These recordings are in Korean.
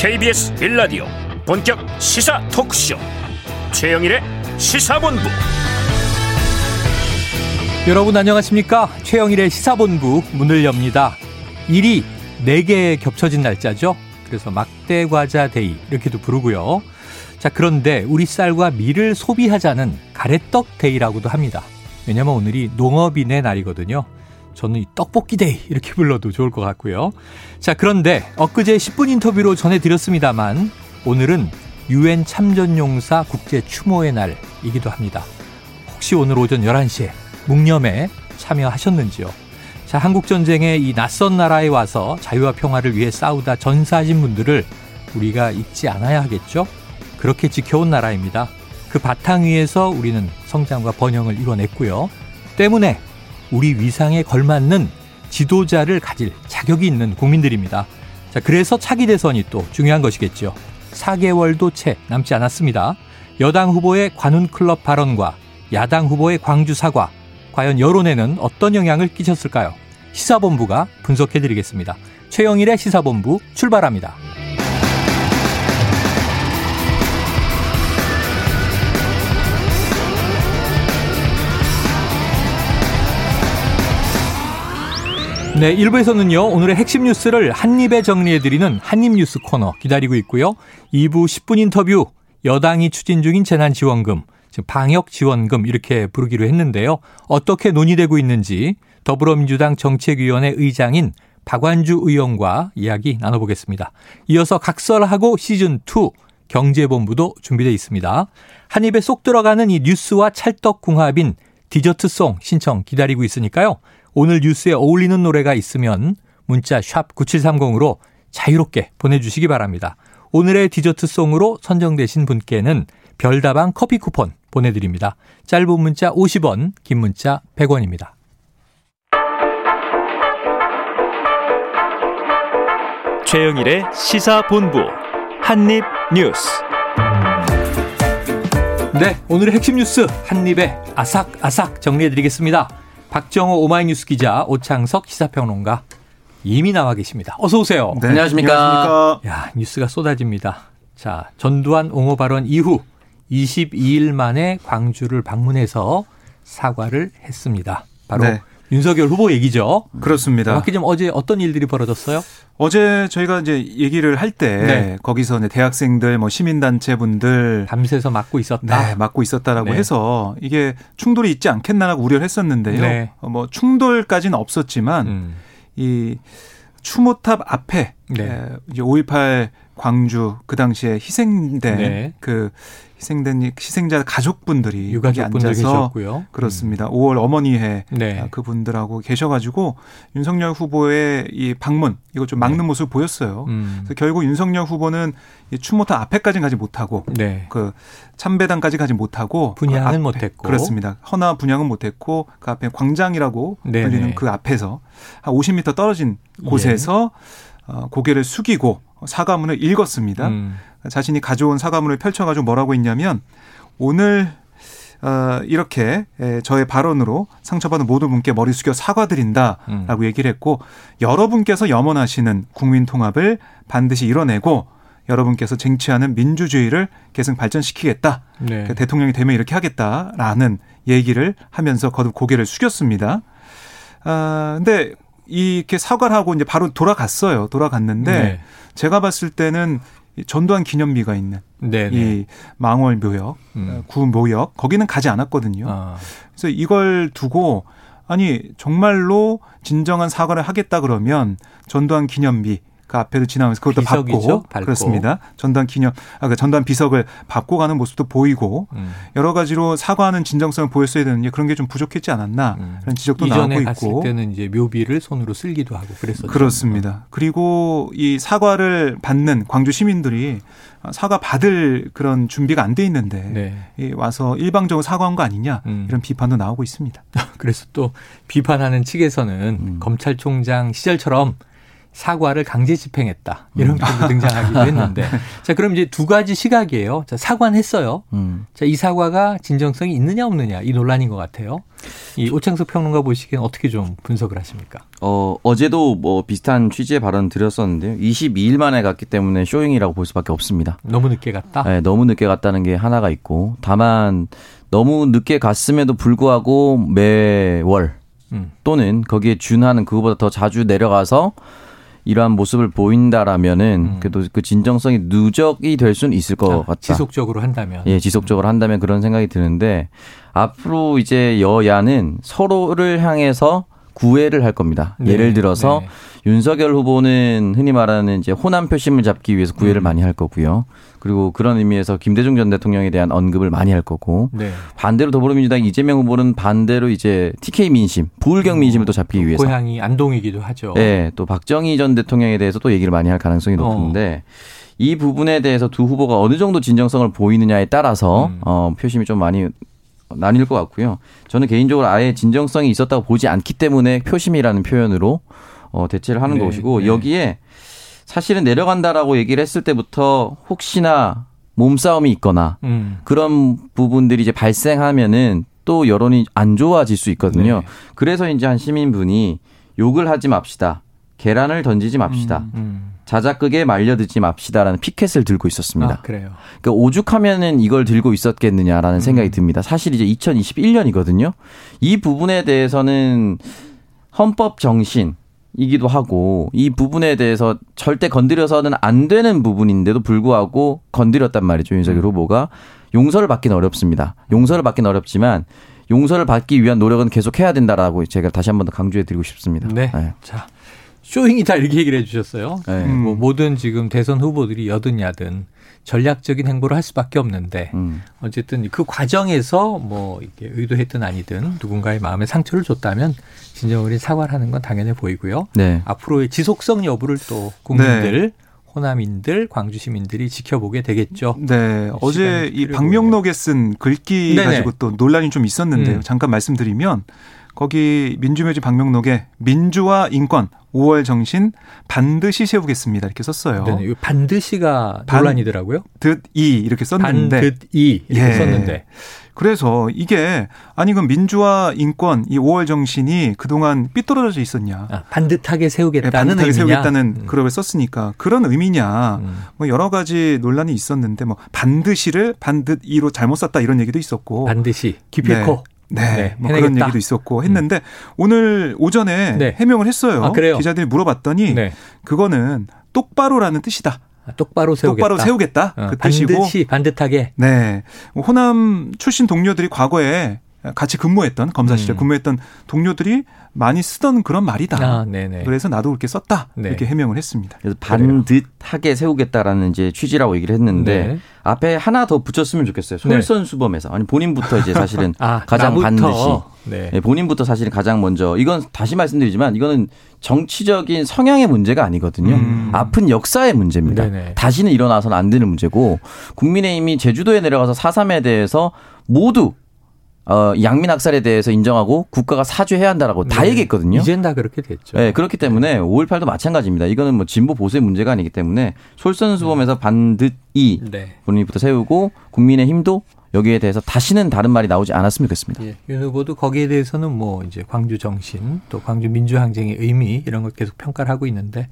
KBS 일라디오 본격 시사 토크쇼. 최영일의 시사본부. 여러분 안녕하십니까? 최영일의 시사본부 문을 엽니다. 일이 4개 겹쳐진 날짜죠? 그래서 막대과자 데이 이렇게도 부르고요. 자 그런데 우리 쌀과 밀을 소비하자는 가래떡 데이라고도 합니다. 왜냐면 오늘이 농업인의 날이거든요 저는 이 떡볶이 데이 이렇게 불러도 좋을 것 같고요. 자, 그런데 엊그제 10분 인터뷰로 전해드렸습니다만 오늘은 유엔 참전용사 국제 추모의 날이기도 합니다. 혹시 오늘 오전 11시에 묵념에 참여하셨는지요? 자, 한국전쟁의 이 낯선 나라에 와서 자유와 평화를 위해 싸우다 전사하신 분들을 우리가 잊지 않아야 하겠죠? 그렇게 지켜온 나라입니다. 그 바탕 위에서 우리는 성장과 번영을 이뤄냈고요. 때문에 우리 위상에 걸맞는 지도자를 가질 자격이 있는 국민들입니다. 자, 그래서 차기 대선이 또 중요한 것이겠죠. 4개월도 채 남지 않았습니다. 여당 후보의 관훈클럽 발언과 야당 후보의 광주 사과, 과연 여론에는 어떤 영향을 끼쳤을까요? 시사본부가 분석해드리겠습니다. 최영일의 시사본부 출발합니다. 네, 1부에서는요, 오늘의 핵심 뉴스를 한입에 정리해드리는 한입뉴스 코너 기다리고 있고요. 2부 10분 인터뷰, 여당이 추진 중인 재난지원금, 지금 방역지원금 이렇게 부르기로 했는데요. 어떻게 논의되고 있는지 더불어민주당 정책위원회 의장인 박완주 의원과 이야기 나눠보겠습니다. 이어서 각설하고 시즌2 경제본부도 준비되어 있습니다. 한 입에 쏙 들어가는 이 뉴스와 찰떡궁합인 디저트송 신청 기다리고 있으니까요. 오늘 뉴스에 어울리는 노래가 있으면 문자 샵 9730으로 자유롭게 보내주시기 바랍니다. 오늘의 디저트송으로 선정되신 분께는 별다방 커피 쿠폰 보내드립니다. 짧은 문자 50원, 긴 문자 100원입니다. 최영일의 시사본부 한입뉴스 네, 오늘의 핵심 뉴스 한 입에 아삭아삭 정리해드리겠습니다. 박정호 오마이뉴스 기자, 오창석 시사평론가 이미 나와 계십니다. 어서 오세요. 네, 안녕하십니까. 야, 뉴스가 쏟아집니다. 자, 전두환 옹호 발언 이후 22일 만에 광주를 방문해서 사과를 했습니다. 바로 네. 윤석열 후보 얘기죠. 그렇습니다. 정확히 좀 어제 어떤 일들이 벌어졌어요? 어제 저희가 이제 얘기를 할때 네. 거기서 네, 대학생들 뭐 시민단체 분들 밤새서 막고 있었다. 네, 막고 있었다라고 네. 해서 이게 충돌이 있지 않겠나라고 우려를 했었는데요. 네. 어, 뭐 충돌까지는 없었지만 음. 이 추모탑 앞에 네. 이제 5.18 광주 그 당시에 희생된 네. 그 희생된 희생자 가족분들이 유가족분들 계셨고요. 그렇습니다. 음. 5월 어머니회 네. 아, 그분들하고 계셔가지고 윤석열 후보의 이 방문 이거 좀 막는 네. 모습을 보였어요. 음. 그래서 결국 윤석열 후보는 이 추모탑 앞에까지 가지 못하고 네. 그 참배당까지 가지 못하고 분양은 그 못했고 그렇습니다. 허나 분양은 못했고 그 앞에 광장이라고 네네. 불리는 그 앞에서 한 50m 떨어진 곳에서 예. 어, 고개를 숙이고 사과문을 읽었습니다. 음. 자신이 가져온 사과문을 펼쳐가지고 뭐라고 했냐면 오늘 어, 이렇게 저의 발언으로 상처받은 모든 분께 머리 숙여 사과드린다라고 음. 얘기를 했고 여러분께서 염원하시는 국민 통합을 반드시 이뤄내고 여러분께서 쟁취하는 민주주의를 계속 발전시키겠다. 네. 그러니까 대통령이 되면 이렇게 하겠다라는 얘기를 하면서 거듭 고개를 숙였습니다. 아, 근데 이렇게 사과를 하고 이제 바로 돌아갔어요. 돌아갔는데 네. 제가 봤을 때는 전두환 기념비가 있는 네네. 이 망월 묘역, 음. 구 묘역 거기는 가지 않았거든요. 아. 그래서 이걸 두고 아니 정말로 진정한 사과를 하겠다 그러면 전두환 기념비 그 앞에도 지나면서 그것도? 받고, 그렇습니다. 전단 기념 아그 전단 비석을 받고 가는 모습도 보이고 음. 여러 가지로 사과하는 진정성을 보였어야 되는데 그런 게 좀 부족했지 않았나 음. 그런 지적도 나오고 있고 갔을 때는 이제 묘비를 손으로 쓸기도 하고 그랬었죠. 그렇습니다. 그리고 이 사과를 받는 광주 시민들이 사과 받을 그런 준비가 안 돼 있는데 네. 와서 일방적으로 사과한 거 아니냐 음. 이런 비판도 나오고 있습니다. 그래서 또 비판하는 측에서는 음. 검찰총장 시절처럼 사과를 강제 집행했다. 이런 음. 표현도 등장하기도 했는데. 자, 그럼 이제 두 가지 시각이에요. 자, 사과는 했어요. 음. 자, 이 사과가 진정성이 있느냐 없느냐 이 논란인 것 같아요. 이 오창석 평론가 보시기엔 어떻게 좀 분석을 하십니까? 어, 어제도 뭐 비슷한 취지의 발언 드렸었는데요. 22일 만에 갔기 때문에 showing이라고 볼 수밖에 없습니다. 너무 늦게 갔다? 네, 너무 늦게 갔다는 게 하나가 있고 다만 너무 늦게 갔음에도 불구하고 매월 음. 또는 거기에 준하는 그거보다 더 자주 내려가서 이러한 모습을 보인다라면은 음. 그래도 그 진정성이 누적이 될 수는 있을 것 아, 같다. 지속적으로 한다면. 예, 지속적으로 한다면 그런 생각이 드는데 앞으로 이제 여야는 서로를 향해서 구애를 할 겁니다. 네, 예를 들어서 네. 윤석열 후보는 흔히 말하는 이제 호남 표심을 잡기 위해서 구애를 음. 많이 할 거고요. 그리고 그런 의미에서 김대중 전 대통령에 대한 언급을 많이 할 거고 네. 반대로 더불어민주당 이재명 후보는 반대로 이제 TK 민심, 부울경 음, 민심을 또 잡기 위해서 고향이 안동이기도 하죠. 네, 또 박정희 전 대통령에 대해서 또 얘기를 많이 할 가능성이 어. 높은데 어. 이 부분에 대해서 두 후보가 어느 정도 진정성을 보이느냐에 따라서 음. 어, 표심이 좀 많이 나뉠 것 같고요. 저는 개인적으로 아예 진정성이 있었다고 보지 않기 때문에 표심이라는 표현으로 어, 대체를 하는 네, 것이고 네. 여기에 사실은 내려간다라고 얘기를 했을 때부터 혹시나 몸싸움이 있거나 음. 그런 부분들이 이제 발생하면은 또 여론이 안 좋아질 수 있거든요. 네. 그래서 이제 한 시민분이 욕을 하지 맙시다. 계란을 던지지 맙시다. 음, 음. 자작극에 말려들지 맙시다라는 피켓을 들고 있었습니다. 아, 그래요. 그러니까 오죽하면은 이걸 들고 있었겠느냐라는 음. 생각이 듭니다. 사실 이제 2021년이거든요. 이 부분에 대해서는 헌법 정신 이기도 하고 이 부분에 대해서 절대 건드려서는 안 되는 부분인데도 불구하고 건드렸단 말이죠. 윤석열 음. 후보가 용서를 받기는 어렵습니다. 용서를 받기는 어렵지만 용서를 받기 위한 노력은 계속 해야 된다라고 제가 다시 한 번 더 강조해 드리고 싶습니다. 네. 네. 자. 쇼잉이다 이렇게 얘기를 해 주셨어요. 네. 뭐 모든 지금 대선 후보들이 여든 야든 전략적인 행보를 할 수밖에 없는데 음. 어쨌든 그 과정에서 뭐 이게 의도했든 아니든 누군가의 마음에 상처를 줬다면 진정으로 사과를 하는 건 당연해 보이고요. 네. 앞으로의 지속성 여부를 또 국민들 네. 호남인들, 광주 시민들이 지켜보게 되겠죠. 네. 어제 이 박명록에 쓴 글귀 네네. 가지고 또 논란이 좀 있었는데요. 음. 잠깐 말씀드리면 거기 민주묘지 박명록에 민주화 인권 5월 정신 반드시 세우겠습니다. 이렇게 썼어요. 네, 반드시가 논란이더라고요. 듯이 이렇게 썼는데 반듯이 이렇게 예. 썼는데 그래서 이게 아니 그럼 민주화 인권 이 5월 정신이 그동안 삐뚤어져 있었냐? 아, 반듯하게 세우겠다는 네, 반듯하게 의미냐? 세우겠다는 음. 그룹을 썼으니까 그런 의미냐? 음. 뭐 여러 가지 논란이 있었는데 뭐 반드시를 반듯이로 잘못 썼다 이런 얘기도 있었고 반드시 기필코 네. 네, 네뭐 그런 얘기도 있었고 했는데 음. 오늘 오전에 네. 해명을 했어요. 아, 기자들이 물어봤더니 네. 그거는 똑바로라는 뜻이다. 아, 똑바로 세우겠다. 똑바로 세우겠다. 어, 그 뜻이고. 반드시 반듯하게. 네. 호남 출신 동료들이 과거에 같이 근무했던 검사 시절 음. 근무했던 동료들이 많이 쓰던 그런 말이다. 아, 그래서 나도 그렇게 썼다. 네. 이렇게 해명을 했습니다. 그래서 반듯하게 세우겠다라는 이제 취지라고 얘기를 했는데 네. 앞에 하나 더 붙였으면 좋겠어요. 네. 솔선수범해서 아니 본인부터 이제 사실은 아, 가장 나부터. 반드시 네. 네. 본인부터 사실은 가장 먼저 이건 다시 말씀드리지만 이거는 정치적인 성향의 문제가 아니거든요. 음. 아픈 역사의 문제입니다. 네네. 다시는 일어나서는 안 되는 문제고 국민의힘이 제주도에 내려가서 4.3에 대해서 모두 어, 양민 학살에 대해서 인정하고 국가가 사죄해야 한다라고 네. 다 얘기했거든요. 이젠 다 그렇게 됐죠. 네, 그렇기 때문에 5.18도 마찬가지입니다. 이거는 뭐 진보 보수의 문제가 아니기 때문에 솔선수범해서 반드시 네. 본인부터 세우고 국민의 힘도 여기에 대해서 다시는 다른 말이 나오지 않았으면 좋겠습니다. 예, 윤 후보도 거기에 대해서는 뭐 이제 광주 정신 또 광주 민주항쟁의 의미 이런 걸 계속 평가를 하고 있는데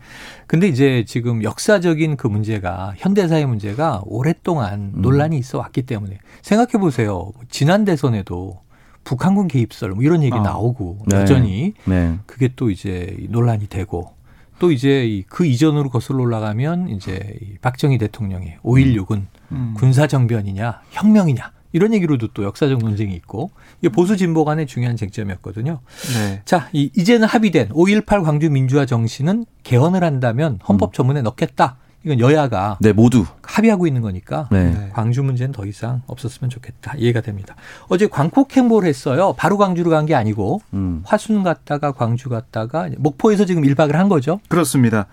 근데 이제 지금 역사적인 그 문제가 현대사의 문제가 오랫동안 음. 논란이 있어 왔기 때문에 생각해 보세요. 지난 대선에도 북한군 개입설 뭐 이런 얘기 아. 나오고 네. 여전히 네. 그게 또 이제 논란이 되고 또 이제 그 이전으로 거슬러 올라가면 이제 박정희 대통령의 5.16은 음. 군사 정변이냐 혁명이냐 이런 얘기로도 또 역사적 논쟁이 있고 이게 보수 진보 간의 중요한 쟁점이었거든요. 네. 자, 이, 이제는 합의된 5.18 광주 민주화 정신은 개헌을 한다면 헌법 조문에 넣겠다. 이건 여야가 네, 모두 합의하고 있는 거니까 네. 광주 문제는 더 이상 없었으면 좋겠다. 이해가 됩니다. 어제 광폭 행보를 했어요. 바로 광주로 간 게 아니고 음. 화순 갔다가 광주 갔다가 목포에서 지금 1박을 한 거죠. 그렇습니다.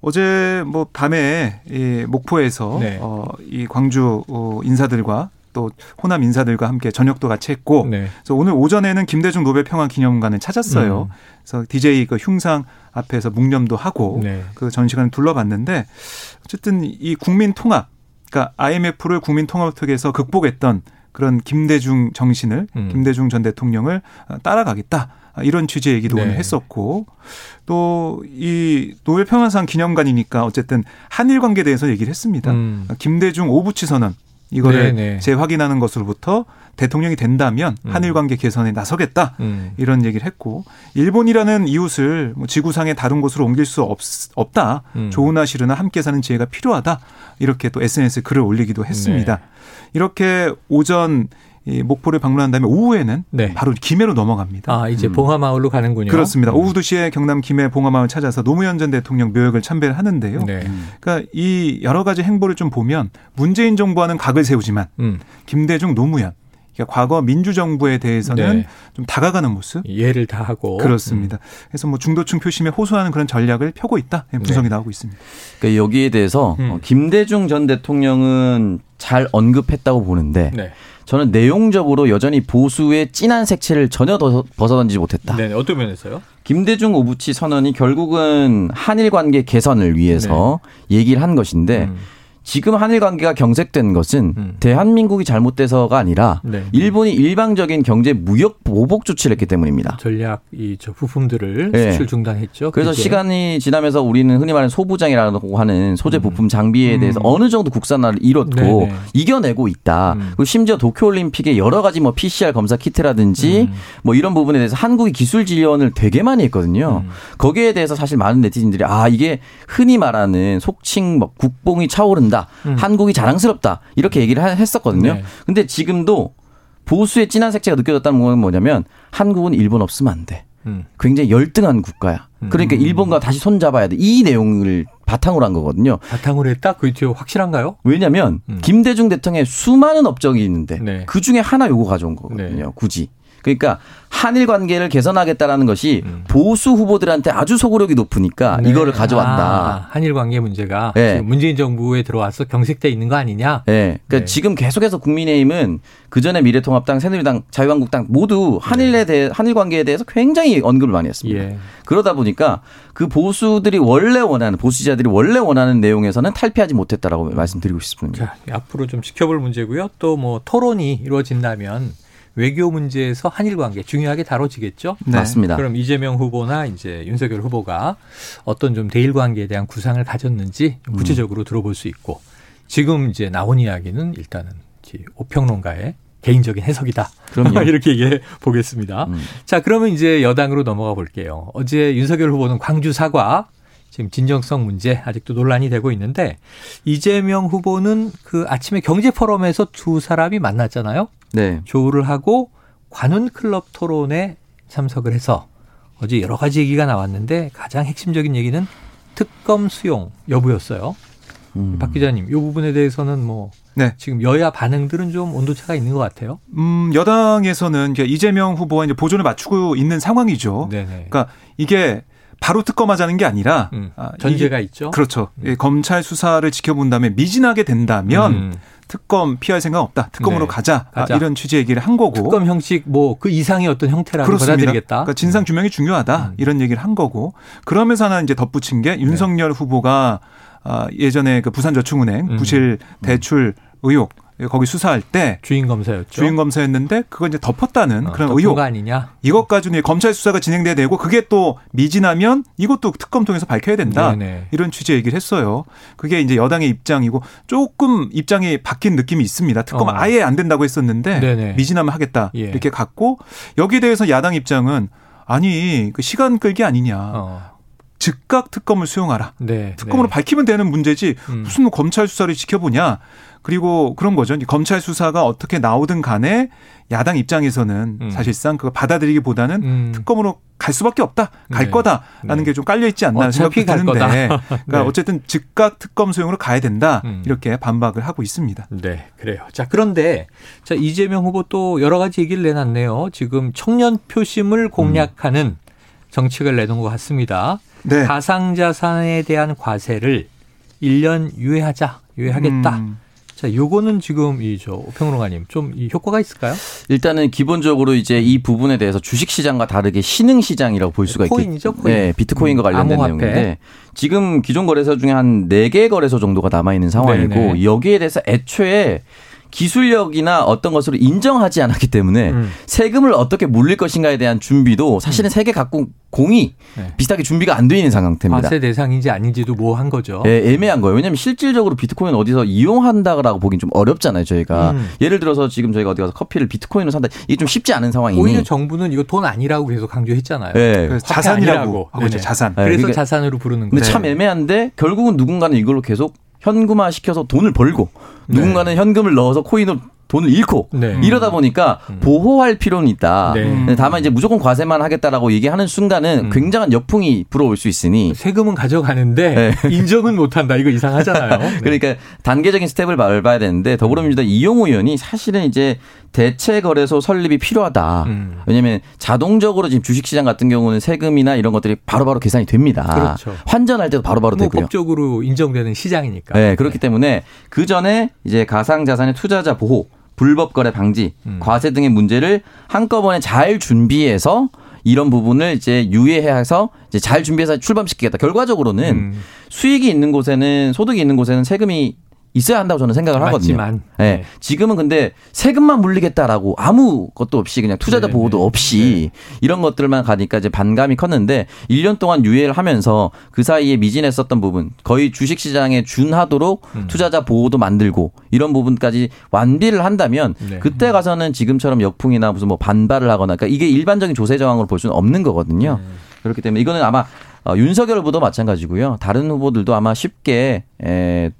어제 뭐 밤에 이 목포에서 네. 어, 이 광주 어, 인사들과 또 호남 인사들과 함께 저녁도 같이 했고 네. 그래서 오늘 오전에는 김대중 노벨 평화 기념관을 찾았어요. 음. 그래서 DJ 그 흉상 앞에서 묵념도 하고 네. 그 전시관을 둘러봤는데 어쨌든 이 국민 통합 그러니까 IMF를 국민 통합특위에서 극복했던 그런 김대중 정신을 음. 김대중 전 대통령을 따라가겠다. 이런 취지의 얘기도 네. 오늘 했었고 또 이 노벨 평화상 기념관이니까 어쨌든 한일 관계에 대해서 얘기를 했습니다. 음. 김대중 오부치 선언 이거를 네네. 재확인하는 것으로부터 대통령이 된다면 음. 한일 관계 개선에 나서겠다 음. 이런 얘기를 했고 일본이라는 이웃을 뭐 지구상의 다른 곳으로 옮길 수 없, 없다 음. 좋으나 싫으나 함께 사는 지혜가 필요하다 이렇게 또 SNS에 글을 올리기도 했습니다. 네. 이렇게 오전 이 목포를 방문한 다음에 오후에는 네. 바로 김해로 넘어갑니다. 아 이제 음. 봉화마을로 가는군요. 그렇습니다. 오후 2시에 경남 김해 봉화마을 찾아서 노무현 전 대통령 묘역을 참배를 하는데요. 네. 그러니까 이 여러 가지 행보를 좀 보면 문재인 정부와는 각을 세우지만 음. 김대중 노무현 그러니까 과거 민주정부에 대해서는 네. 좀 다가가는 모습. 이해를 다 하고. 그렇습니다. 음. 그래서 뭐 중도층 표심에 호소하는 그런 전략을 펴고 있다. 분석이 네. 나오고 있습니다. 그러니까 여기에 대해서 음. 어, 김대중 전 대통령은 잘 언급했다고 보는데 네. 저는 내용적으로 여전히 보수의 진한 색채를 전혀 벗어던지지 못했다. 네, 어떤 면에서요? 김대중 오부치 선언이 결국은 한일 관계 개선을 위해서 네. 얘기를 한 것인데 음. 지금 한일 관계가 경색된 것은 음. 대한민국이 잘못돼서가 아니라 네. 일본이 일방적인 경제 무역 보복 조치를 했기 때문입니다. 전략 이 저 부품들을 네. 수출 중단했죠. 그래서 그게. 시간이 지나면서 우리는 흔히 말하는 소부장이라고 하는 소재 음. 부품 장비에 대해서 음. 어느 정도 국산화를 이뤘고 네네. 이겨내고 있다. 음. 그리고 심지어 도쿄 올림픽에 여러 가지 뭐 PCR 검사 키트라든지 음. 뭐 이런 부분에 대해서 한국이 기술 지원을 되게 많이 했거든요. 음. 거기에 대해서 사실 많은 네티즌들이 아 이게 흔히 말하는 속칭 뭐 국뽕이 차오른 다. 잘한다. 음. 한국이 자랑스럽다. 이렇게 얘기를 했었거든요. 네. 근데 지금도 보수의 진한 색채가 느껴졌다는 건 뭐냐면 한국은 일본 없으면 안 돼. 음. 굉장히 열등한 국가야. 그러니까 음. 일본과 다시 손잡아야 돼. 이 내용을 바탕으로 한 거거든요. 바탕으로 했다? 그 뒤에 확실한가요? 왜냐하면 음. 김대중 대통령의 수많은 업적이 있는데 네. 그 중에 하나 요거 가져온 거거든요. 네. 굳이. 그러니까 한일 관계를 개선하겠다라는 것이 음. 보수 후보들한테 아주 소구력이 높으니까 네. 이거를 가져왔다. 아, 한일 관계 문제가 네. 문재인 정부에 들어와서 경색돼 있는 거 아니냐? 네. 그러니까 네. 지금 계속해서 국민의힘은 그 전에 미래통합당, 새누리당, 자유한국당 모두 한일에 네. 대해 한일 관계에 대해서 굉장히 언급을 많이 했습니다. 예. 그러다 보니까 그 보수들이 원래 원하는 보수자들이 원래 원하는 내용에서는 탈피하지 못했다라고 말씀드리고 싶습니다. 자, 앞으로 좀 지켜볼 문제고요. 또 뭐 토론이 이루어진다면 외교 문제에서 한일 관계 중요하게 다뤄지겠죠. 네. 맞습니다. 그럼 이재명 후보나 이제 윤석열 후보가 어떤 좀 대일 관계에 대한 구상을 가졌는지 구체적으로 음. 들어볼 수 있고 지금 이제 나온 이야기는 일단은 오평론가의 개인적인 해석이다. 그럼요. 이렇게 얘기해 보겠습니다. 음. 자, 그러면 이제 여당으로 넘어가 볼게요. 어제 윤석열 후보는 광주 사과 지금 진정성 문제 아직도 논란이 되고 있는데 이재명 후보는 그 아침에 경제 포럼에서 두 사람이 만났잖아요. 네. 조우를 하고 관훈 클럽 토론에 참석을 해서 어제 여러 가지 얘기가 나왔는데 가장 핵심적인 얘기는 특검 수용 여부였어요. 음. 박 기자님, 이 부분에 대해서는 뭐 네. 지금 여야 반응들은 좀 온도차가 있는 것 같아요. 음, 여당에서는 이재명 후보와 이제 보존을 맞추고 있는 상황이죠. 네네. 그러니까 이게 바로 특검하자는 게 아니라 음, 아, 전제가 있죠. 그렇죠. 음. 검찰 수사를 지켜본 다음에 미진하게 된다면 음. 특검 피할 생각 없다. 특검으로 네. 가자. 아, 가자. 아, 이런 취지 얘기를 한 거고. 특검 형식 뭐 그 이상의 어떤 형태라고. 받아들이겠다. 그러니까 진상 규명이 중요하다. 음. 이런 얘기를 한 거고. 그러면서 하나 이제 덧붙인 게 윤석열 네. 후보가 아, 예전에 그 부산저축은행 음. 부실 대출 의혹 거기 수사할 때 주인 검사였죠. 주인 검사였는데 그거 이제 덮었다는 어, 그런 의혹 아니냐. 이것 가지고 검찰 수사가 진행돼야 되고 그게 또 미진하면 이것도 특검 통해서 밝혀야 된다. 네네. 이런 취지 얘기를 했어요. 그게 이제 여당의 입장이고 조금 입장이 바뀐 느낌이 있습니다. 특검 어. 아예 안 된다고 했었는데 네네. 미진하면 하겠다 예. 이렇게 갔고 여기에 대해서 야당 입장은 아니 그 시간 끌기 아니냐. 어. 즉각 특검을 수용하라. 네, 특검으로 네. 밝히면 되는 문제지 음. 무슨 검찰 수사를 지켜보냐. 그리고 그런 거죠. 검찰 수사가 어떻게 나오든 간에 야당 입장에서는 음. 사실상 그거 받아들이기보다는 음. 특검으로 갈 수밖에 없다, 갈 네. 거다라는 네. 게좀 깔려 있지 않나 생각이 드는데, 그러니까 네. 어쨌든 즉각 특검 수용으로 가야 된다 음. 이렇게 반박을 하고 있습니다. 네, 그래요. 자 그런데 자 이재명 후보 또 여러 가지 얘기를 내놨네요. 지금 청년 표심을 공략하는 음. 정책을 내놓은 것 같습니다. 네. 가상자산에 대한 과세를 1년 유예하자, 유예하겠다. 음. 자, 요거는 지금 이 저 평론가님 좀 이 효과가 있을까요? 일단은 기본적으로 이제 이 부분에 대해서 주식 시장과 다르게 신흥 시장이라고 볼 수가 있겠죠. 코인이죠, 코인. 네, 비트코인과 관련된 암호화폐. 내용인데 지금 기존 거래소 중에 한 4개 거래소 정도가 남아 있는 상황이고 네네. 여기에 대해서 애초에 기술력이나 어떤 것으로 인정하지 않았기 때문에 음. 세금을 어떻게 물릴 것인가에 대한 준비도 사실은 세계 각국 공이 네. 비슷하게 준비가 안 돼 있는 상태입니다. 과세 대상인지 아닌지도 모호한 거죠. 예, 애매한 거예요. 왜냐하면 실질적으로 비트코인 어디서 이용한다라고 보긴 좀 어렵잖아요, 저희가. 음. 예를 들어서 지금 저희가 어디 가서 커피를 비트코인으로 산다. 이게 좀 쉽지 않은 상황이니. 오히려 정부는 이거 돈 아니라고 계속 강조했잖아요. 예. 그래서 화폐 자산이라고. 하고 있죠. 네네. 자산. 네, 그래서 그러니까- 자산으로 부르는 근데 거예요. 참 애매한데 결국은 누군가는 이걸로 계속 현금화 시켜서 돈을 벌고 네. 누군가는 현금을 넣어서 코인으로 돈을 잃고 네. 이러다 보니까 보호할 필요는 있다. 네. 근데 다만 이제 무조건 과세만 하겠다라고 얘기하는 순간은 음. 굉장한 역풍이 불어올 수 있으니 세금은 가져가는데 네. 인정은 못한다. 이거 이상하잖아요. 네. 그러니까 단계적인 스텝을 밟아야 되는데 더불어민주당 이용호 의원이 사실은 이제 대체 거래소 설립이 필요하다. 음. 왜냐하면 자동적으로 지금 주식시장 같은 경우는 세금이나 이런 것들이 바로바로 계산이 됩니다. 그렇죠. 환전할 때도 바로바로 뭐 되고요. 법적으로 인정되는 시장이니까. 네, 그렇기 때문에 그 전에 이제 가상자산의 투자자 보호, 불법 거래 방지, 음. 과세 등의 문제를 한꺼번에 잘 준비해서 이런 부분을 이제 유예해서 이제 잘 준비해서 출범시키겠다. 결과적으로는 음. 수익이 있는 곳에는 소득이 있는 곳에는 세금이 있어야 한다고 저는 생각을 하거든요. 맞지만, 네. 네. 지금은 근데 세금만 물리겠다라고 아무 것도 없이 그냥 투자자 네, 보호도 네. 없이 이런 것들만 가니까 이제 반감이 컸는데 1년 동안 유예를 하면서 그 사이에 미진했었던 부분 거의 주식 시장에 준하도록 음. 투자자 보호도 만들고 이런 부분까지 완비를 한다면 네. 그때 가서는 지금처럼 역풍이나 무슨 뭐 반발을 하거나 그러니까 이게 일반적인 조세 저항으로 볼 수는 없는 거거든요. 네. 그렇기 때문에 이거는 아마 어, 윤석열 후보도 마찬가지고요. 다른 후보들도 아마 쉽게 에,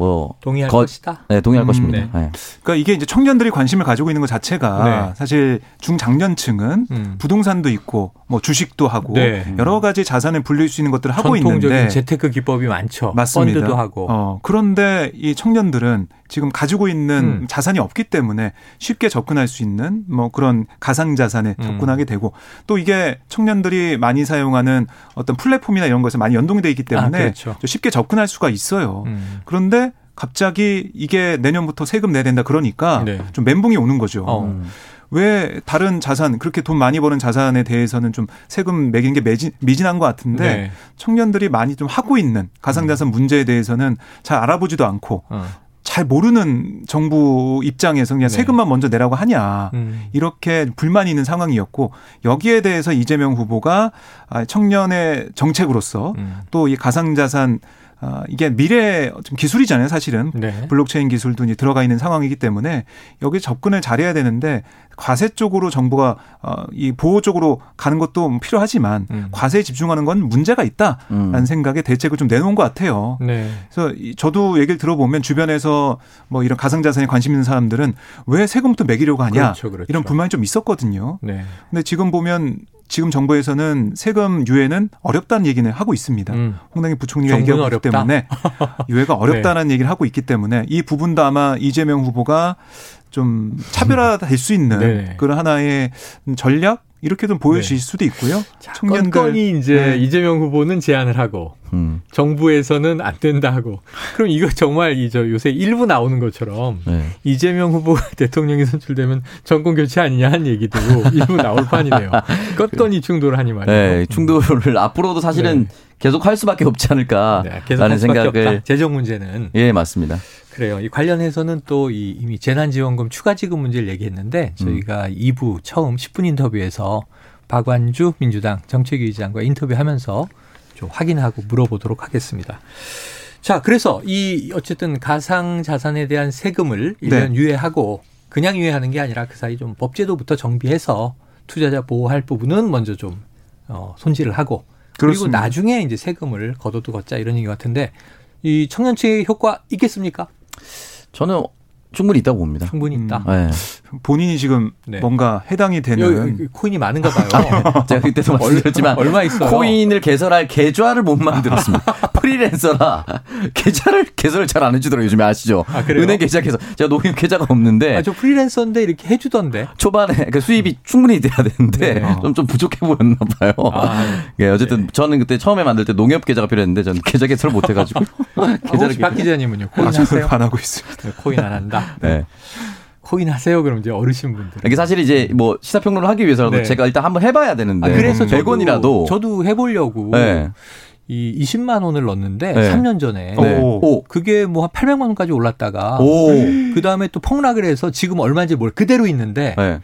뭐 동의할 거- 것이다. 네, 동의할 음, 것입니다. 네. 네. 그러니까 이게 이제 청년들이 관심을 가지고 있는 것 자체가 네. 사실 중장년층은 음. 부동산도 있고 뭐 주식도 하고 네. 여러 가지 자산을 불릴 수 있는 것들을 하고 전통적인 있는데 재테크 기법이 많죠. 맞습니다. 펀드도 하고. 어, 그런데 이 청년들은 지금 가지고 있는 음. 자산이 없기 때문에 쉽게 접근할 수 있는 뭐 그런 가상 자산에 음. 접근하게 되고 또 이게 청년들이 많이 사용하는 어떤 플랫폼이나 이런 것에 많이 연동이 돼 있기 때문에 아, 그렇죠. 좀 쉽게 접근할 수가 있어요. 음. 그런데 갑자기 이게 내년부터 세금 내야 된다 그러니까 네. 좀 멘붕이 오는 거죠. 어. 왜 다른 자산 그렇게 돈 많이 버는 자산에 대해서는 좀 세금 매긴 게 매진, 미진한 것 같은데 네. 청년들이 많이 좀 하고 있는 가상자산 문제에 대해서는 잘 알아보지도 않고 어. 잘 모르는 정부 입장에서 그냥 네. 세금만 먼저 내라고 하냐 음. 이렇게 불만이 있는 상황이었고 여기에 대해서 이재명 후보가 아, 청년의 정책으로서 음. 또이 가상자산 아, 이게 미래 좀 기술이잖아요, 사실은. 네. 블록체인 기술도 이제 들어가 있는 상황이기 때문에 여기 접근을 잘해야 되는데 과세 쪽으로 정부가 어, 이 보호 쪽으로 가는 것도 필요하지만 음. 과세에 집중하는 건 문제가 있다라는 음. 생각에 대책을 좀 내놓은 것 같아요. 네. 그래서 이- 저도 얘기를 들어보면 주변에서 뭐 이런 가상자산에 관심 있는 사람들은 왜 세금부터 매기려고 하냐 그렇죠, 그렇죠. 이런 불만이 좀 있었거든요. 네. 근데 지금 보면 지금 정부에서는 세금 유예는 어렵다는 얘기는 하고 있습니다. 음. 홍당기 부총리가 얘기하고 있기 어렵다? 네. 때문에 유예가 어렵다는 얘기를 하고 있기 때문에 이 부분도 아마 이재명 후보가 좀 차별화될 수 있는 네. 그런 하나의 전략 이렇게 좀 보여질 수도 있고요. 자, 청년들 건건이 이제 네. 이재명 후보는 제안을 하고 음. 정부에서는 안 된다 하고 그럼 이거 정말 이저 요새 일부 나오는 것처럼 네. 이재명 후보가 대통령이 선출되면 정권 교체 아니냐 한 얘기도 일부 나올 판이네요. 껐건이 충돌하니 말이에요. 네, 충돌을 앞으로도 사실은 네. 계속 할 수밖에 없지 네, 않을까라는 계속 할 수밖에 없다. 생각을 재정 문제는 예 맞습니다. 그래요. 이 관련해서는 또 이 이미 재난지원금 추가 지급 문제를 얘기했는데 저희가 2부 처음 10분 인터뷰에서 박완주 민주당 정책위 의장과 인터뷰하면서 좀 확인하고 물어보도록 하겠습니다. 자, 그래서 이 어쨌든 가상 자산에 대한 세금을 1년 네. 유예하고 그냥 유예하는 게 아니라 그 사이 좀 법제도부터 정비해서 투자자 보호할 부분은 먼저 좀 어, 손질을 하고 그리고 그렇습니다. 나중에 이제 세금을 걷어도 걷자 이런 얘기 같은데 이 청년층의 효과 있겠습니까? 저는 충분히 있다고 봅니다. 충분히 있다. 음. 네. 본인이 지금 네. 뭔가 해당이 되는 코인이 많은가 봐요. 제가 그때도 말씀드렸지만 얼마 있어요? 코인을 개설할 계좌를 못 만들었습니다. 프리랜서라 계좌를 개설을 잘 안 해주더라고요. 요즘에 아시죠? 아, 은행 계좌 개설. 제가 농협 계좌가 없는데. 아, 저 프리랜서인데 이렇게 해주던데. 초반에 그 수입이 충분히 돼야 되는데 네. 좀, 좀 부족해 보였나 봐요. 아, 네. 어쨌든 저는 그때 처음에 만들 때 농협 계좌가 필요했는데 저는 계좌 개설을 못 해가지고. 계좌를 박 기자님은요? 코인 아, 하세요? 안 하고 있습니다. 네, 코인 안 한다. 네. 코인 하세요 그럼 이제 어르신 분들. 이게 사실 이제 뭐 시사평론을 하기 위해서라도 네. 제가 일단 한번 해봐야 되는데. 아, 그래서 100원이라도 저도 해보려고. 네. 이 20만 원을 넣었는데 네. 3년 전에 네. 오. 그게 뭐 한 800만 원까지 올랐다가 그 다음에 또 폭락을 해서 지금 얼마인지 뭘 그대로 있는데 네.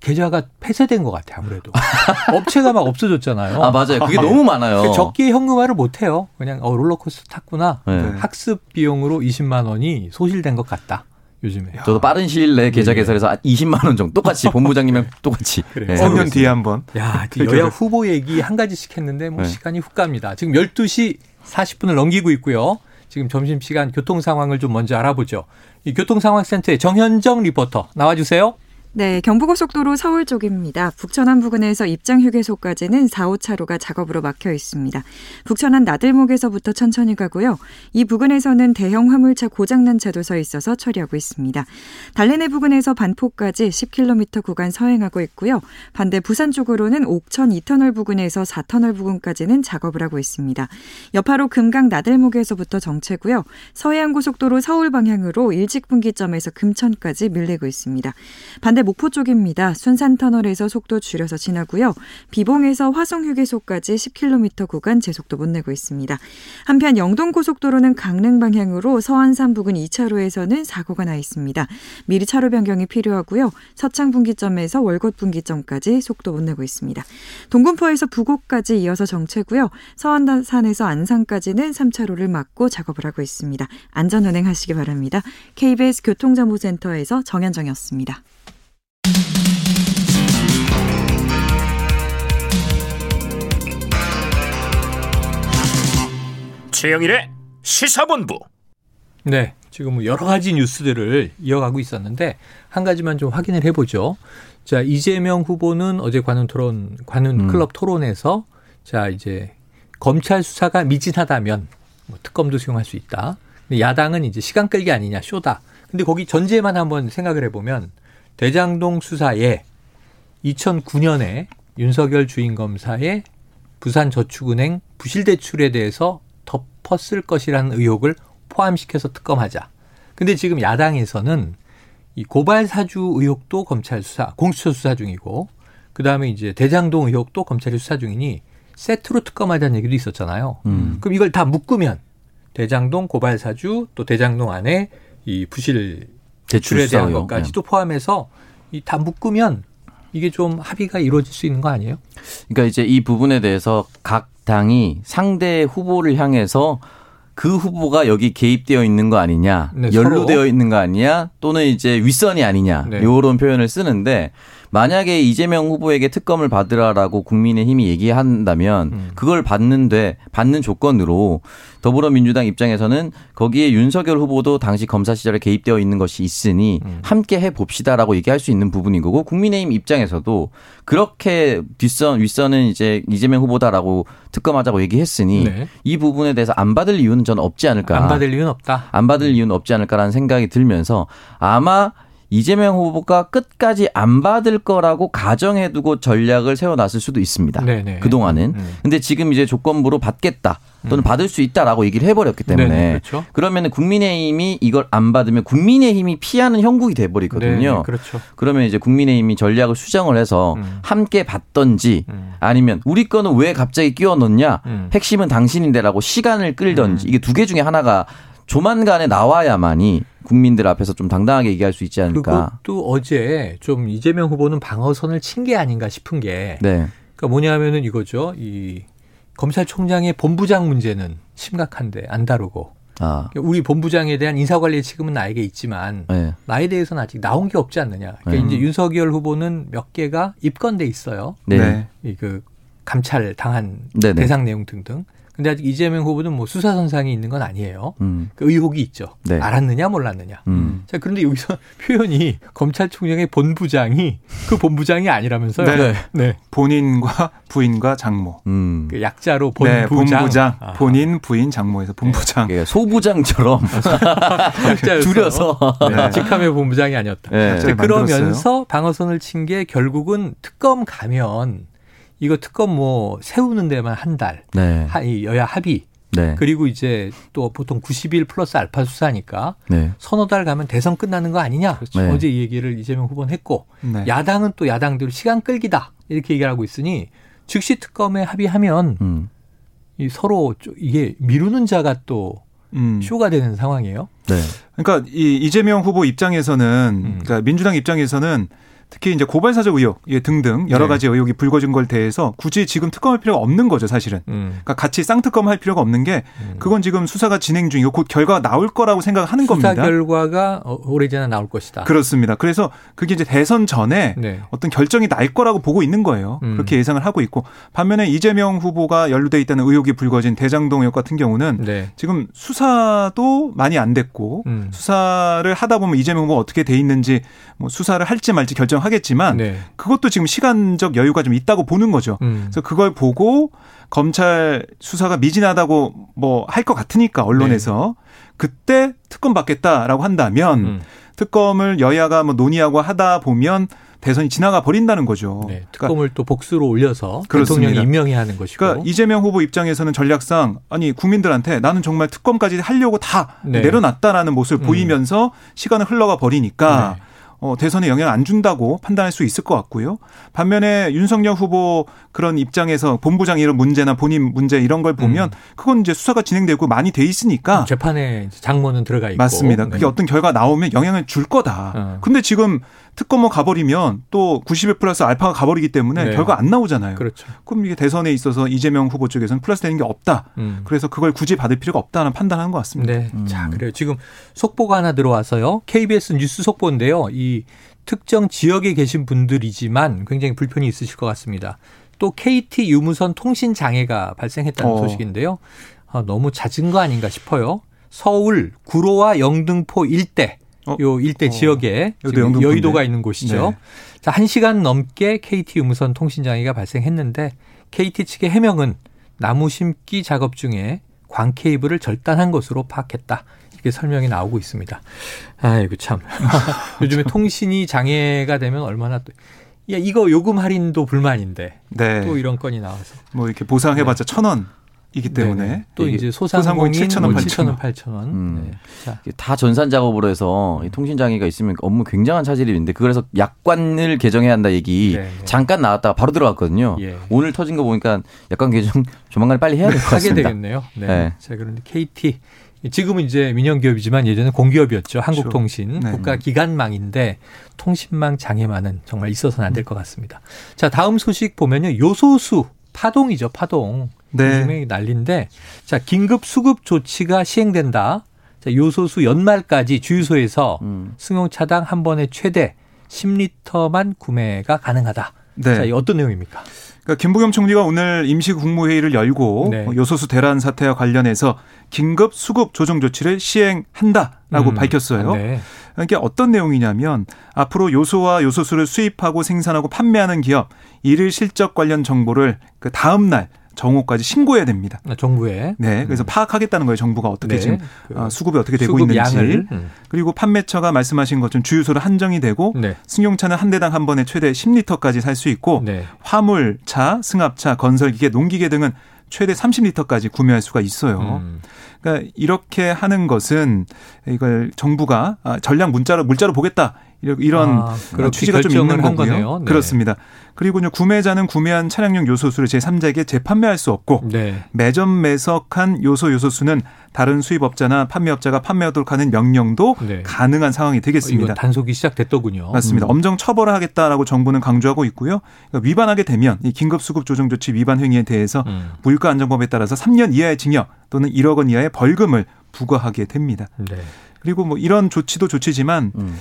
계좌가 폐쇄된 것 같아요 아무래도 업체가 막 없어졌잖아요. 아 맞아요. 그게 너무 많아요. 적기 현금화를 못 해요. 그냥 어, 롤러코스터 탔구나. 네. 학습 비용으로 20만 원이 소실된 것 같다. 요즘에. 저도 빠른 시일 내에 계좌 네. 개설해서 20만 원 정도 똑같이 본부장님이랑 똑같이. 그래. 네. 3년 뒤에 한번. 야, 여야 후보 얘기 한 가지씩 했는데 뭐 네. 시간이 훅 갑니다. 지금 12시 40분을 넘기고 있고요. 지금 점심 시간 교통 상황을 좀 먼저 알아보죠. 이 교통 상황 센터의 정현정 리포터 나와 주세요. 네, 경부고속도로 서울 쪽입니다. 북천안 부근에서 입장 휴게소까지는 4, 5차로가 작업으로 막혀 있습니다. 북천안 나들목에서부터 천천히 가고요. 이 부근에서는 대형 화물차 고장난 차도 서 있어서 처리하고 있습니다. 달래내 부근에서 반포까지 10km 구간 서행하고 있고요. 반대 부산 쪽으로는 옥천 2터널 부근에서 4터널 부근까지는 작업을 하고 있습니다. 여파로 금강 나들목에서부터 정체고요. 서해안 고속도로 서울 방향으로 일직 분기점에서 금천까지 밀리고 있습니다. 반대 목포 쪽입니다. 순산터널에서 속도 줄여서 지나고요. 비봉에서 화성휴게소까지 10km 구간 제속도 못 내고 있습니다. 한편 영동고속도로는 강릉 방향으로 서안산 부근 2차로에서는 사고가 나 있습니다. 미리 차로 변경이 필요하고요. 서창 분기점에서 월곶 분기점까지 속도 못 내고 있습니다. 동군포에서 부곡까지 이어서 정체고요. 서안산에서 안산까지는 3차로를 막고 작업을 하고 있습니다. 안전 운행하시기 바랍니다. KBS 교통정보센터에서 정현정이었습니다. 최영일의 시사본부. 네, 지금 뭐 여러 가지 뉴스들을 이어가고 있었는데 한 가지만 좀 확인을 해보죠. 자 이재명 후보는 어제 관훈 토론, 관훈 음. 클럽 토론에서 자 이제 검찰 수사가 미진하다면 뭐 특검도 수용할 수 있다. 야당은 이제 시간 끌기 아니냐 쇼다. 근데 거기 전제만 한번 생각을 해보면 대장동 수사에 2009년에 윤석열 주인검사의 부산저축은행 부실대출에 대해서 덮었을 것이라는 의혹을 포함시켜서 특검하자. 근데 지금 야당에서는 이 고발 사주 의혹도 검찰 수사, 공수처 수사 중이고, 그 다음에 이제 대장동 의혹도 검찰이 수사 중이니 세트로 특검하자는 얘기도 있었잖아요. 음. 그럼 이걸 다 묶으면 대장동 고발 사주 또 대장동 안에 이 부실 대출에 대한 것까지도 네. 포함해서 이 다 묶으면 이게 좀 합의가 이루어질 수 있는 거 아니에요? 그러니까 이제 이 부분에 대해서 각 당이 상대 후보를 향해서 그 후보가 여기 개입되어 있는 거 아니냐, 네, 연루되어 서로. 있는 거 아니냐, 또는 이제 윗선이 아니냐, 네. 요런 표현을 쓰는데 만약에 이재명 후보에게 특검을 받으라라고 국민의힘이 얘기한다면 음. 그걸 받는데 받는 조건으로 더불어민주당 입장에서는 거기에 윤석열 후보도 당시 검사 시절에 개입되어 있는 것이 있으니 음. 함께 해 봅시다라고 얘기할 수 있는 부분인 거고 국민의힘 입장에서도 그렇게 뒷선 윗선은 이제 이재명 후보다라고 특검하자고 얘기했으니 네. 이 부분에 대해서 안 받을 이유는 저는 없지 않을까. 안 받을 이유는 없다. 안 받을 이유는 없지 않을까라는 생각이 들면서 아마 이재명 후보가 끝까지 안 받을 거라고 가정해두고 전략을 세워놨을 수도 있습니다. 네네. 그동안은. 음. 근데 지금 이제 조건부로 받겠다 또는 음. 받을 수 있다라고 얘기를 해버렸기 때문에 네네, 그렇죠. 그러면 국민의힘이 이걸 안 받으면 국민의힘이 피하는 형국이 돼버리거든요. 그렇죠. 그러면 이제 국민의힘이 전략을 수정을 해서 음. 함께 받던지 음. 아니면 우리 거는 왜 갑자기 끼워 넣냐 음. 핵심은 당신인데라고 시간을 끌던지 음. 이게 두 개 중에 하나가 조만간에 나와야만이 국민들 앞에서 좀 당당하게 얘기할 수 있지 않을까. 그것도 어제 좀 이재명 후보는 방어선을 친 게 아닌가 싶은 게. 네. 그러니까 뭐냐면은 이거죠. 이 검찰총장의 본부장 문제는 심각한데 안 다루고. 아. 그러니까 우리 본부장에 대한 인사관리 책임은 나에게 있지만 네. 나에 대해서는 아직 나온 게 없지 않느냐. 그러니까 네. 이제 윤석열 후보는 몇 개가 입건돼 있어요. 네. 이그 감찰 당한 네네. 대상 내용 등등. 근데 아직 이재명 후보는 뭐 수사 선상이 있는 건 아니에요. 음. 그 의혹이 있죠. 네. 알았느냐 몰랐느냐. 음. 자 그런데 여기서 표현이 검찰총장의 본부장이 그 본부장이 아니라면서요. 네. 네. 본인과 부인과 장모. 음. 그 약자로 본부장. 네, 본부장. 본인 부인 장모에서 본부장. 네. 소부장처럼 줄여서 네. 직함의 본부장이 아니었다. 네. 그러면서 방어선을 친 게 결국은 특검 가면 이거 특검 뭐 세우는 데만 한 달. 네. 여야 합의. 네. 그리고 이제 또 보통 90일 플러스 알파 수사니까 네. 서너 달 가면 대선 끝나는 거 아니냐. 그렇죠. 네. 어제 이 얘기를 이재명 후보는 했고 네. 야당은 또 야당대로 시간 끌기다 이렇게 얘기를 하고 있으니 즉시 특검에 합의하면 음. 이 서로 이게 미루는 자가 또 음. 쇼가 되는 상황이에요. 네. 그러니까 이 이재명 후보 입장에서는 음. 그러니까 민주당 입장에서는 특히 이제 고발사적 의혹 등등 여러 네. 가지 의혹이 불거진 걸 대해서 굳이 지금 특검할 필요가 없는 거죠, 사실은. 음. 그러니까 같이 쌍특검 할 필요가 없는 게 음. 그건 지금 수사가 진행 중이고 곧 결과가 나올 거라고 생각하는 수사 겁니다. 수사 결과가 어, 오래전에 나올 것이다. 그렇습니다. 그래서 그게 이제 대선 전에 네. 어떤 결정이 날 거라고 보고 있는 거예요. 음. 그렇게 예상을 하고 있고 반면에 이재명 후보가 연루돼 있다는 의혹이 불거진 대장동 의혹 같은 경우는 네. 지금 수사도 많이 안 됐고 음. 수사를 하다 보면 이재명 후보가 어떻게 돼 있는지 뭐 수사를 할지 말지 결정 결정하겠지만 네. 그것도 지금 시간적 여유가 좀 있다고 보는 거죠. 음. 그래서 그걸 보고 검찰 수사가 미진하다고 뭐 할 것 같으니까 언론에서 네. 그때 특검 받겠다라고 한다면 음. 특검을 여야가 뭐 논의하고 하다 보면 대선이 지나가 버린다는 거죠. 네, 그러니까 특검을 그러니까 또 복수로 올려서 그렇습니다. 대통령이 임명해야 하는 것이고. 그러니까 이재명 후보 입장에서는 전략상 아니 국민들한테 나는 정말 특검까지 하려고 다 네. 내려놨다라는 모습을 음. 보이면서 시간을 흘러가 버리니까 네. 어, 대선에 영향 안 준다고 판단할 수 있을 것 같고요. 반면에 윤석열 후보 그런 입장에서 본부장 이런 문제나 본인 문제 이런 걸 보면 음. 그건 이제 수사가 진행되고 많이 돼 있으니까 재판에 장모는 들어가 있고 맞습니다. 그게 네. 어떤 결과 나오면 영향을 줄 거다. 어. 근데 지금 특검만 가버리면 또 90일 플러스 알파가 가버리기 때문에 네. 결과 안 나오잖아요. 그렇죠. 그럼 이게 대선에 있어서 이재명 후보 쪽에서는 플러스 되는 게 없다. 음. 그래서 그걸 굳이 받을 필요가 없다는 판단하는 것 같습니다. 네. 음. 자, 그래요. 지금 속보가 하나 들어와서요. KBS 뉴스 속보인데요. 이 특정 지역에 계신 분들이지만 굉장히 불편이 있으실 것 같습니다. 또 KT 유무선 통신 장애가 발생했다는 어. 소식인데요. 아, 너무 잦은 거 아닌가 싶어요. 서울 구로와 영등포 일대 어? 요 일대 어. 지역에 지금 여의도가 있는 곳이죠. 네. 자, 1시간 넘게 KT 유무선 통신 장애가 발생했는데 KT 측의 해명은 나무 심기 작업 중에 광 케이블을 절단한 것으로 파악했다. 이렇게 설명이 나오고 있습니다. 아이고 참. 요즘에 통신이 장애가 되면 얼마나 또 야, 이거 요금 할인도 불만인데 네. 또 이런 건이 나와서 뭐 이렇게 보상해봤자 네. 천 원. 이기 때문에 네네. 또 이제 소상공인 7천 원, 7천 원, 8천 원. 음. 네. 다 전산 작업으로 해서 통신 장애가 있으면 업무 굉장한 차질이 있는데 그래서 약관을 개정해야 한다 얘기 네네. 잠깐 나왔다가 바로 들어갔거든요. 예. 오늘 터진 거 보니까 약관 개정 조만간 빨리 해야 될 것 같습니다. 하게 되겠네요. 네. 네. 자 그런데 KT 지금은 이제 민영 기업이지만 예전에 공기업이었죠. 한국통신 네. 국가 기관망인데 통신망 장애만은 정말 있어서는 안 될 것 같습니다. 자 다음 소식 보면요 요소수 파동이죠 파동. 네. 요즘에 난리인데 자 긴급 수급 조치가 시행된다. 자 요소수 연말까지 주유소에서 음. 승용차당 한 번에 최대 10리터만 구매가 가능하다. 네. 자, 이 어떤 내용입니까? 그러니까 김부겸 총리가 오늘 임시 국무회의를 열고 네. 요소수 대란 사태와 관련해서 긴급 수급 조정 조치를 시행한다라고 음. 밝혔어요. 네. 그러니까 어떤 내용이냐면 앞으로 요소와 요소수를 수입하고 생산하고 판매하는 기업 이를 실적 관련 정보를 그 다음 날 정오까지 신고해야 됩니다. 아, 정부에. 네. 그래서 음. 파악하겠다는 거예요. 정부가 어떻게 네. 지금 그 아, 수급이 어떻게 되고 수급 있는지. 음. 그리고 판매처가 말씀하신 것처럼 주유소로 한정이 되고 네. 승용차는 한 대당 한 번에 최대 10리터까지 살 수 있고 네. 화물 차, 승합차, 건설기계, 농기계 등은 최대 30리터까지 구매할 수가 있어요. 음. 그러니까 이렇게 하는 것은 이걸 정부가 아, 전량 문자로 물자로 보겠다 이런 아, 취지가 좀 있는 거고요. 네. 그렇습니다. 그리고 구매자는 구매한 차량용 요소수를 제 3자에게 재판매할 수 없고 네. 매점 매석한 요소 요소수는 다른 수입업자나 판매업자가 판매하도록 하는 명령도 네. 가능한 상황이 되겠습니다. 단속이 시작됐더군요. 맞습니다. 음. 엄정 처벌하겠다라고 정부는 강조하고 있고요. 그러니까 위반하게 되면 이 긴급수급조정조치 위반 행위에 대해서 음. 물가안전법에 따라서 3년 이하의 징역 또는 1억 원 이하의 벌금을 부과하게 됩니다. 네. 그리고 뭐 이런 조치도 조치지만 음.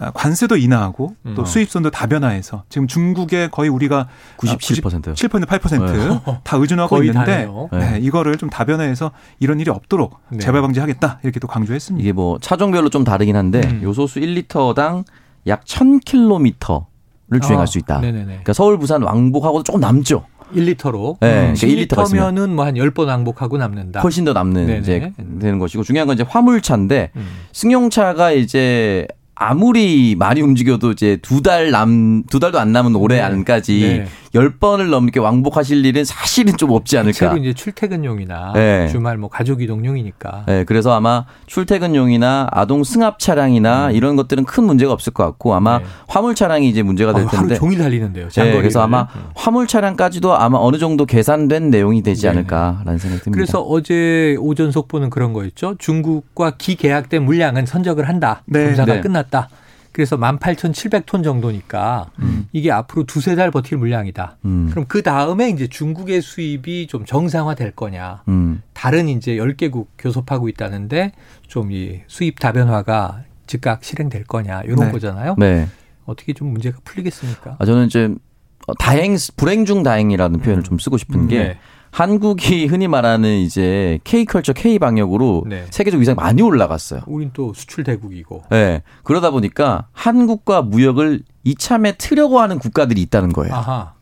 아, 관세도 인하하고 또 음. 수입선도 다변화해서 지금 중국에 거의 우리가 97%요. 7% 8%다 의존하고 있는데 네. 이거를 좀 다변화해서 이런 일이 없도록 네. 재발 방지하겠다 이렇게 또 강조했습니다. 이게 뭐 차종별로 좀 다르긴 한데 음. 요소수 1리터당 약 1000km를 주행할 어. 수 있다. 네네네. 그러니까 서울 부산 왕복하고도 조금 남죠. 1리터로. 네. 음, 그러니까 1리터면은 뭐 한 10번 왕복하고 남는다. 훨씬 더 남는 네네. 이제 되는 것이고 중요한 건 이제 화물차인데 음. 승용차가 이제 아무리 많이 움직여도 이제 두 달 남, 두 달도 안 남은 올해 네. 안까지 네. 10번을 넘게 왕복하실 일은 사실은 좀 없지 않을까. 최고 이제 출퇴근용이나 네. 주말 뭐 가족 이동용이니까. 네. 그래서 아마 출퇴근용이나 아동 승합 차량이나 음. 이런 것들은 큰 문제가 없을 것 같고 아마 네. 화물 차량이 이제 문제가 될 텐데. 아, 하루 종일 달리는데요. 네. 그래서 아마 음. 화물 차량까지도 아마 어느 정도 계산된 내용이 되지 네. 않을까라는 생각이 듭니다. 그래서 어제 오전 속보는 그런 거였죠. 중국과 기계약된 물량은 선적을 한다. 네. 검사가 끝났다. 올랐다. 그래서 18,700톤 정도니까 음. 이게 앞으로 두세 달 버틸 물량이다. 음. 그럼 그 다음에 이제 중국의 수입이 좀 정상화 될 거냐. 음. 다른 이제 10개국 교섭하고 있다는데 좀 이 수입 다변화가 즉각 실행될 거냐. 이런 네. 거잖아요. 네. 어떻게 좀 문제가 풀리겠습니까? 아, 저는 이제 다행, 불행 중 다행이라는 표현을 좀 쓰고 싶은 게 네. 한국이 흔히 말하는 이제 K컬처 K 방역으로 네. 세계적 위상이 많이 올라갔어요. 우린 또 수출 대국이고. 네. 그러다 보니까 한국과 무역을 이참에 트려고 하는 국가들이 있다는 거예요. 아하.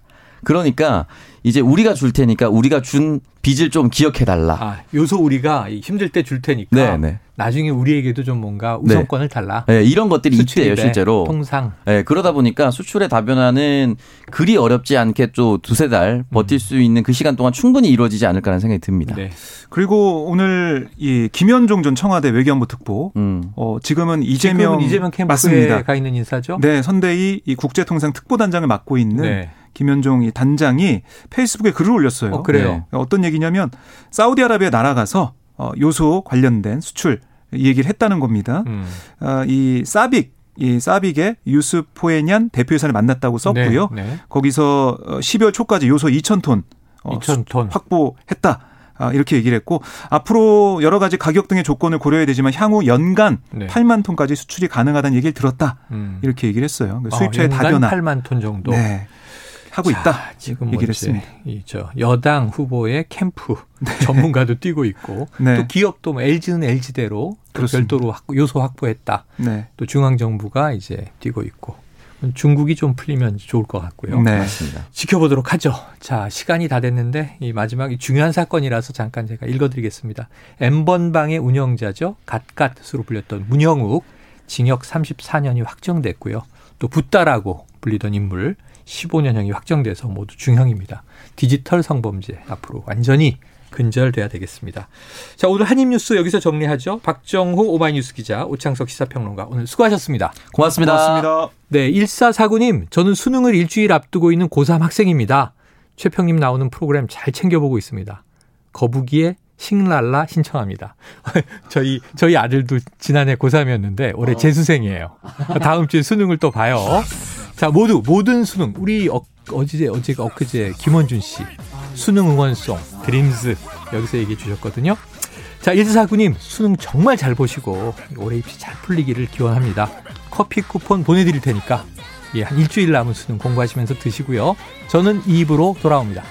그러니까 이제 우리가 줄 테니까 우리가 준 빚을 좀 기억해 달라. 아, 요소 우리가 힘들 때 줄 테니까 네, 네. 나중에 우리에게도 좀 뭔가 네. 우선권을 달라. 네, 이런 것들이 있대요, 실제로. 통상. 네, 그러다 보니까 수출의 다변화는 그리 어렵지 않게 또 두세 달 버틸 음. 수 있는 그 시간 동안 충분히 이루어지지 않을까라는 생각이 듭니다. 네. 그리고 오늘 이 김현종 전 청와대 외교안보 특보, 음. 어, 지금은 이재명, 이재명 캠프에 가 있는 인사죠? 네, 선대위 이 국제통상 특보단장을 맡고 있는 네. 김현종 이 단장이 페이스북에 글을 올렸어요. 어, 그래요. 네. 어떤 얘기냐면 사우디아라비아 날아가서 어, 요소 관련된 수출 얘기를 했다는 겁니다. 음. 어, 이 사빅 이 사빅의 유스 포에냔 대표이사를 만났다고 썼고요. 네, 네. 거기서 12월 어, 초까지 요소 2,000톤, 어, 2,000톤 확보했다. 아, 이렇게 얘기를 했고 앞으로 여러 가지 가격 등의 조건을 고려해야 되지만 향후 연간 네. 8만 톤까지 수출이 가능하다는 얘기를 들었다. 음. 이렇게 얘기를 했어요. 그러니까 수입처의 어, 다변화. 8만 톤 정도. 네. 하고 자, 있다. 지금 얘기를 했습니다. 이저 여당 후보의 캠프 네. 전문가도 뛰고 있고 네. 또 기업도 뭐 LG는 LG대로 별도로 요소 확보했다. 네. 또 중앙 정부가 이제 뛰고 있고 중국이 좀 풀리면 좋을 것 같고요. 네. 맞습니다. 지켜보도록 하죠. 자, 시간이 다 됐는데 이 마지막 이 중요한 사건이라서 잠깐 제가 읽어드리겠습니다. 엠번방의 운영자죠. 갓갓으로 불렸던 문영욱 징역 34년이 확정됐고요. 또 붓다라고 불리던 인물 15년형이 확정돼서 모두 중형입니다. 디지털 성범죄 앞으로 완전히 근절돼야 되겠습니다. 자, 오늘 한입뉴스 여기서 정리하죠. 박정호 오마이뉴스 기자, 오창석 시사평론가 오늘 수고하셨습니다. 고맙습니다. 고맙습니다. 네, 1449님, 저는 수능을 일주일 앞두고 있는 고3 학생입니다. 최평님 나오는 프로그램 잘 챙겨보고 있습니다. 거북이의 싱랄라 신청합니다. 저희 저희 아들도 지난해 고3이었는데 올해 어. 재수생이에요. 다음 주에 수능을 또 봐요. 자, 모두 모든 수능 우리 어, 어제 어제가 엊그제 김원준 씨 수능 응원송 드림즈 여기서 얘기해 주셨거든요. 자, 1사구님 수능 정말 잘 보시고 올해 입시 잘 풀리기를 기원합니다. 커피 쿠폰 보내드릴 테니까 예, 한 일주일 남은 수능 공부하시면서 드시고요. 저는 2부로 돌아옵니다.